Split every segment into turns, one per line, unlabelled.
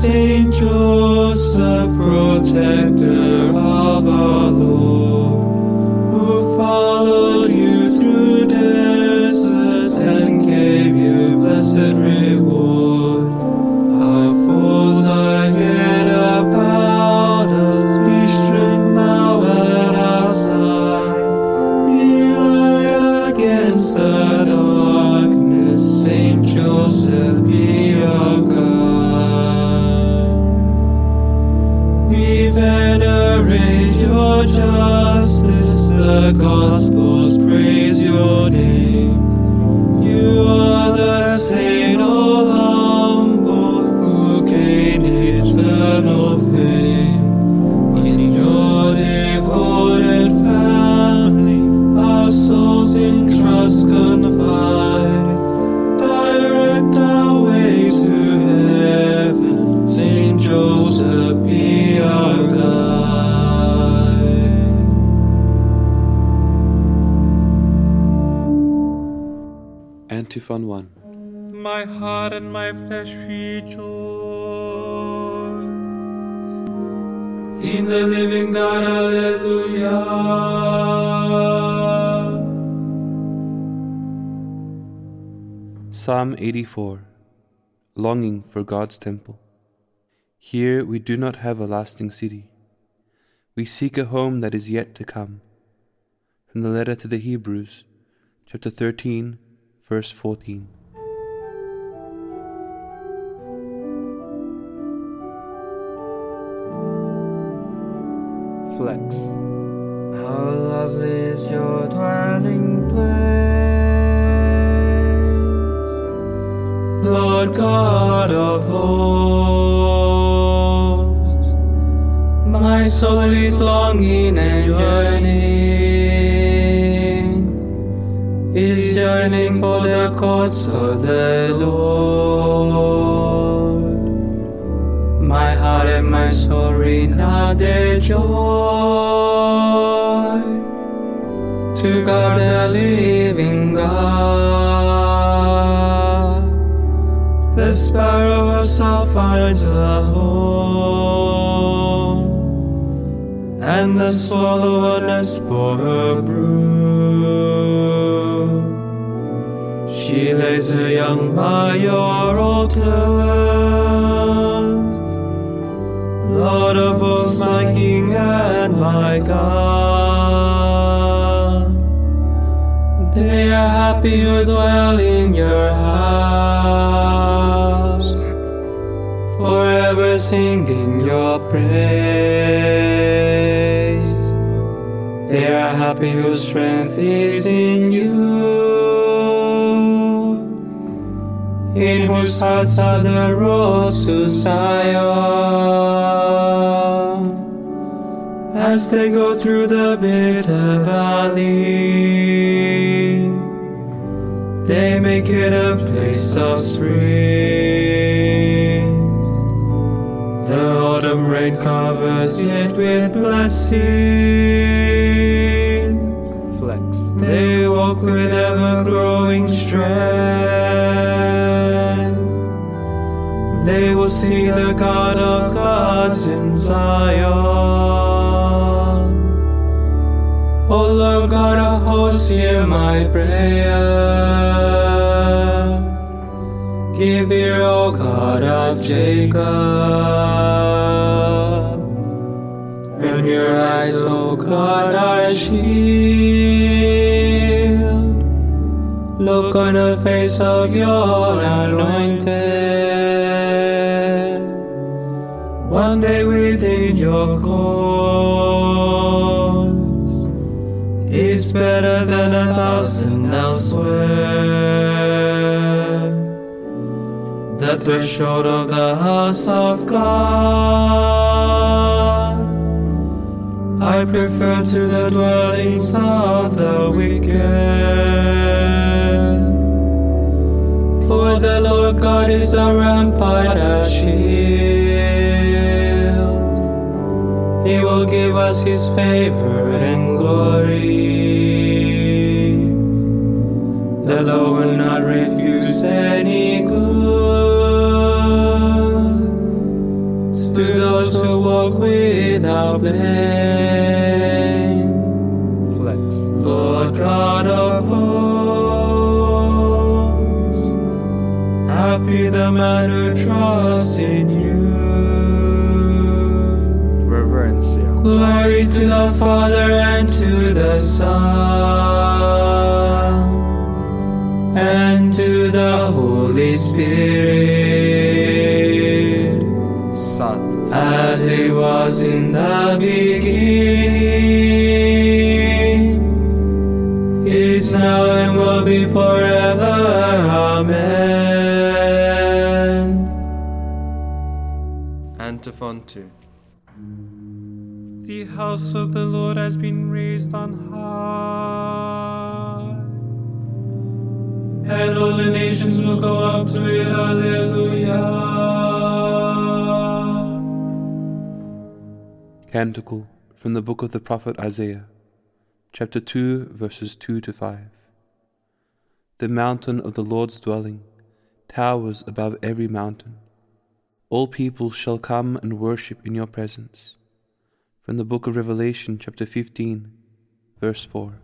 Saint Joseph, venerate your justice, the Gospels praise your name. You are the saint
Antiphon 1
My heart and my flesh rejoice.
In the living God, Alleluia.
Psalm 84 Longing for God's Temple. Here we do not have a lasting city. We seek a home that is yet to come. From the letter to the Hebrews, chapter 13, verse 14.
Flex. How lovely is your dwelling place, Lord God of hosts. My soul is longing and yearning, is yearning for the courts of the Lord. My heart and my soul renew their joy to God the living God. The sparrow also finds a home, and the swallow a nest for her brood. She lays her young by your altars. Lord of hosts, my King and my God. They are happy who dwell in your house, forever singing your praise. They are happy whose strength is in you, in whose hearts are the roads to Zion. As they go through the bitter valley, they make it a place of springs. The autumn rain covers it with blessing. Flex. They walk with ever growing strength. See the God of gods in Zion. O Lord God of hosts, hear my prayer. Give ear, O God of Jacob. Turn your eyes, O God, our shield. Look on the face of your anointed. One day within your courts is better than a thousand elsewhere. The threshold of the house of God I prefer to the dwellings of the wicked. For the Lord God is a rampart, a shield. He will give us His favor and glory. The Lord will not refuse any good. To those who walk without blame.
Flex.
Lord God of hosts, happy the man who trusts in you. Glory to the Father and to the Son and to the Holy Spirit,
Satis.
as it was in the beginning, is now and will be forever. Amen.
Antiphon 2.
The house of the Lord has been raised on high.
And all the nations will go up to it. Hallelujah.
Canticle from the book of the prophet Isaiah, chapter 2, verses 2 to 5. The mountain of the Lord's dwelling towers above every mountain. All people shall come and worship in your presence. From the book of Revelation, chapter 15, verse 4.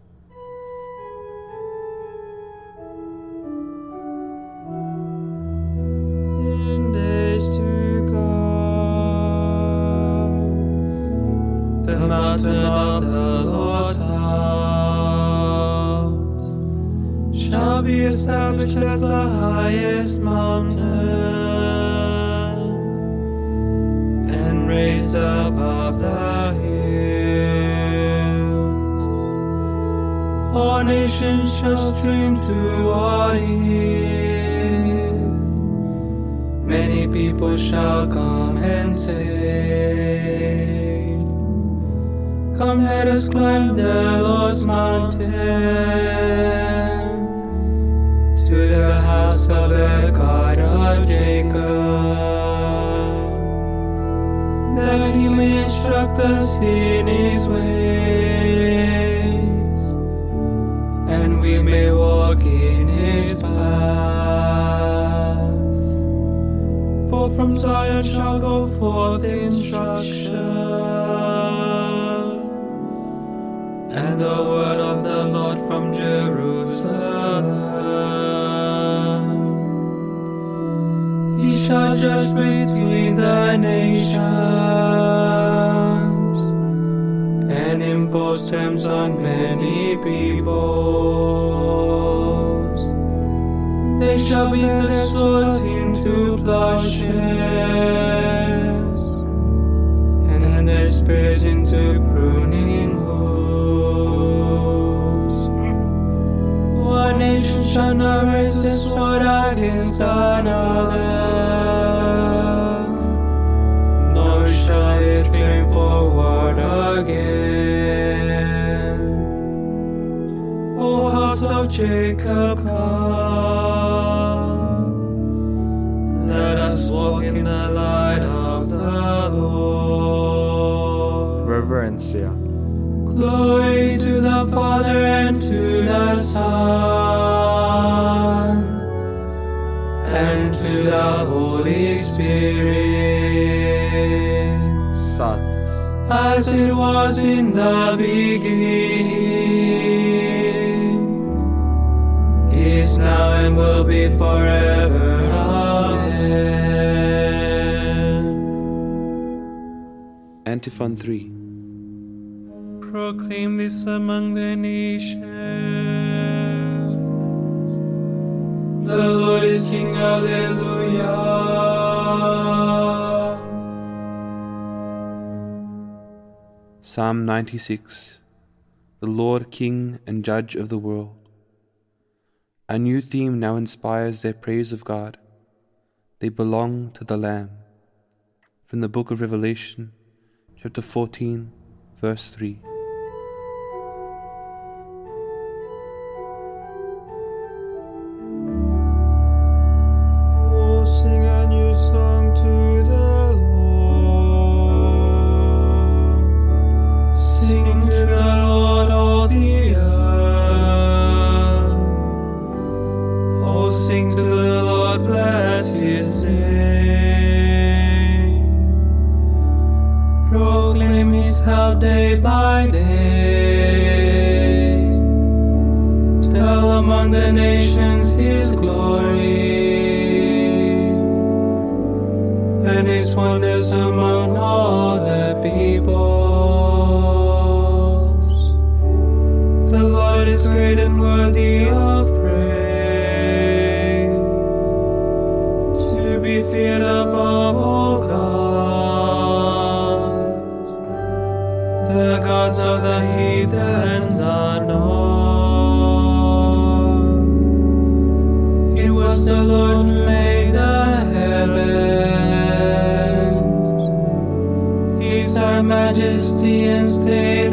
Nations shall stream toward it. Many people shall come and say, Come, let us climb the Lord's mountain to the house of the God of Jacob, that he may instruct us in his ways, we may walk in his paths. For from Zion shall go forth instruction, and the word of the Lord from Jerusalem. He shall judge between the nations on many peoples. They shall beat the swords into plowshares, and their spears into pruning hooks. One nation shall not raise the sword against another, nor shall it turn forward again. O house of Jacob, come. Let us walk in the light of the Lord.
Reverencia.
Glory to the Father and to the Son and to the Holy Spirit
Satis.
as it was in the beginning, and will be forever. Amen.
Antiphon 3.
Proclaim this among the nations.
The Lord is King, Alleluia.
Psalm 96 The Lord King and Judge of the world. A new theme now inspires their praise of God. They belong to the Lamb. From the book of Revelation, chapter 14, verse 3.
The heathens are not. It was the Lord who made the heavens. He's our majesty and state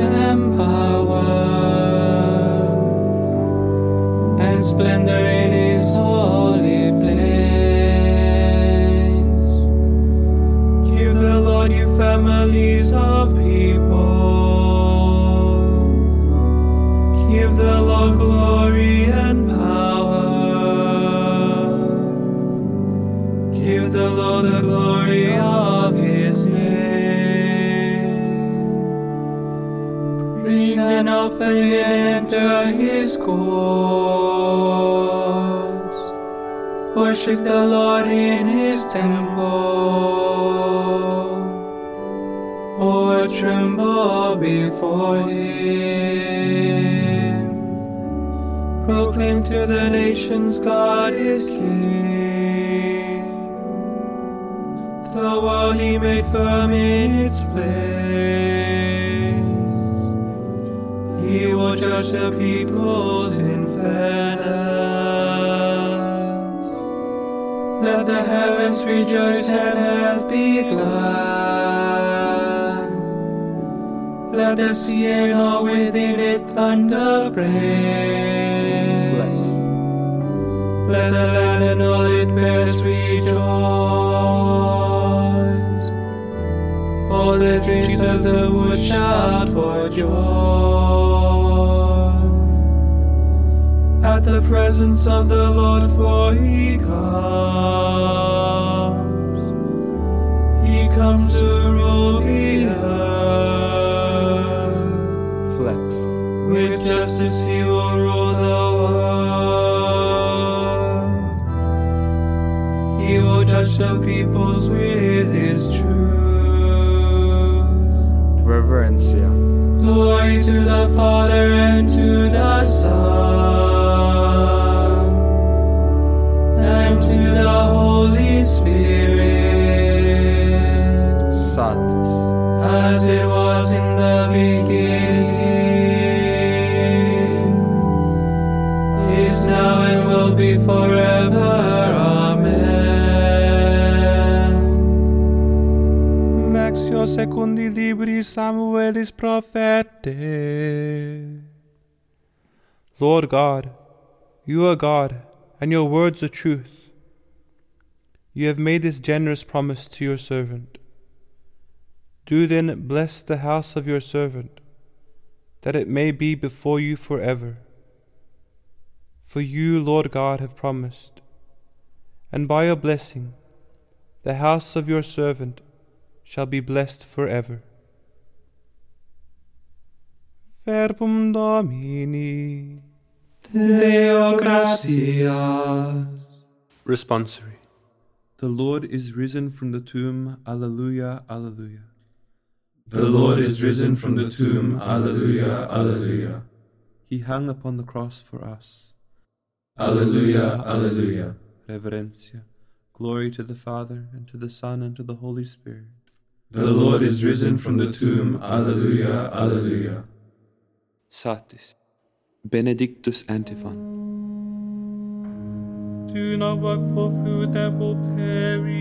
The glory of his name. Bring an offering and enter his courts. Worship the Lord in his temple. Oh, tremble before him. Proclaim to the nations God is King. The world he made firm in its place. He will judge the peoples in fairness. Let the heavens rejoice and earth be glad. Let the sea and all within it thunder praise. Let the land and all it bears rejoice. All the trees of the wood shout for joy. At the presence of the Lord, for he comes. He comes to rule the earth.
Flex.
With justice he will rule the world. He will judge the peoples with Glory to the Father and to
libri Samuelis prophete. Lord God, you are God, and your words are truth. You have made this generous promise to your servant. Do then bless the house of your servant, that it may be before you forever. For you, Lord God, have promised, and by your blessing, the house of your servant shall be blessed forever. Verbum Domini.
Deo gratias.
Responsory. The Lord is risen from the tomb. Alleluia, alleluia.
The Lord is risen from the tomb. Alleluia, alleluia.
He hung upon the cross for us.
Alleluia, alleluia.
Reverencia. Glory to the Father, and to the Son, and to the Holy Spirit.
The Lord is risen from the tomb. Alleluia, alleluia.
Satis. Benedictus Antiphon.
Do not work for food that will perish,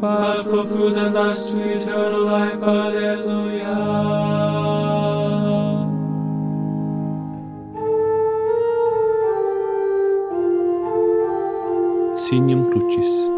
But for food that lasts to eternal life. Alleluia.
Signum Crucis.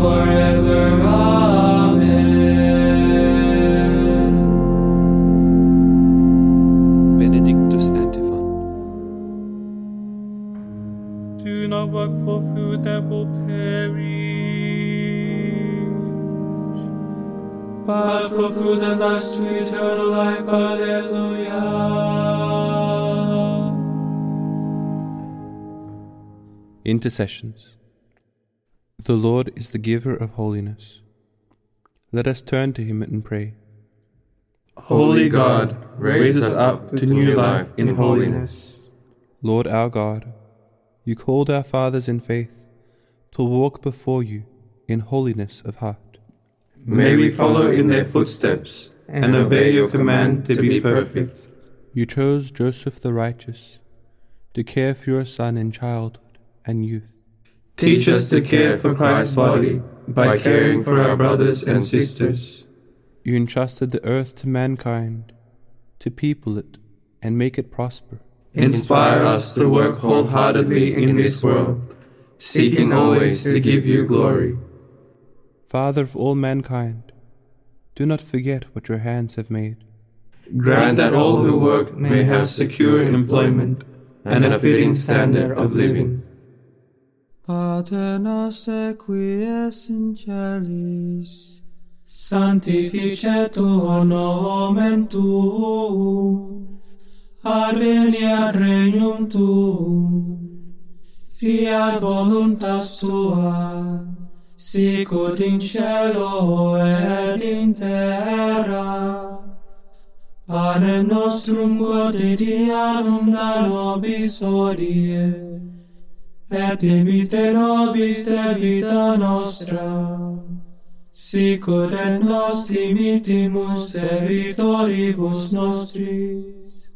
Forever. Amen.
Benedictus Antiphon.
Do not work for food that will perish,
but for food that lasts to eternal life. Alleluia.
Intercessions. The Lord is the giver of holiness. Let us turn to him and pray.
Holy God, raise us up to new life in holiness.
Lord our God, you called our fathers in faith to walk before you in holiness of heart.
May we follow in their footsteps and obey your command to be perfect.
You chose Joseph the righteous to care for your son in childhood and youth.
Teach us to care for Christ's body by caring for our brothers and sisters.
You entrusted the earth to mankind to people it and make it prosper.
Inspire us to work wholeheartedly in this world, seeking always to give you glory.
Father of all mankind, do not forget what your hands have made.
Grant that all who work may have secure employment and a fitting standard of living.
Pater noster qui es in celis, sanctificetur nomen tuum, adveniat regnum tuum, fiat voluntas tua, sicut in cielo et in terra. Panem nostrum quotidianum da nobis hodie, et imite nobis debita nostra, sicur et nos dimitimus debitoribus nostris,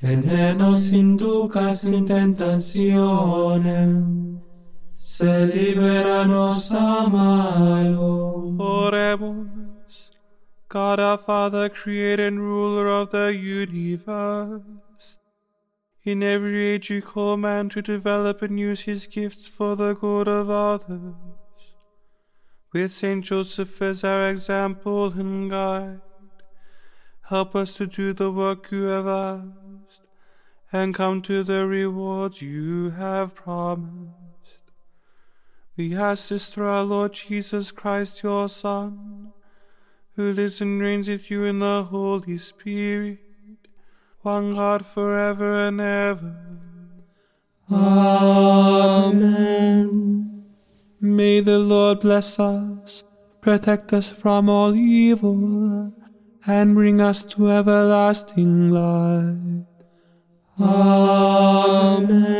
et ne nos inducas in tentationem, se libera nos a malo.
Oremus. God our Father, creator and ruler of the universe. In every age you call man to develop and use his gifts for the good of others. With Saint Joseph as our example and guide, help us to do the work you have asked and come to the rewards you have promised. We ask this through our Lord Jesus Christ, your Son, who lives and reigns with you in the Holy Spirit, one God forever and ever.
Amen.
May the Lord bless us, protect us from all evil, and bring us to everlasting life.
Amen.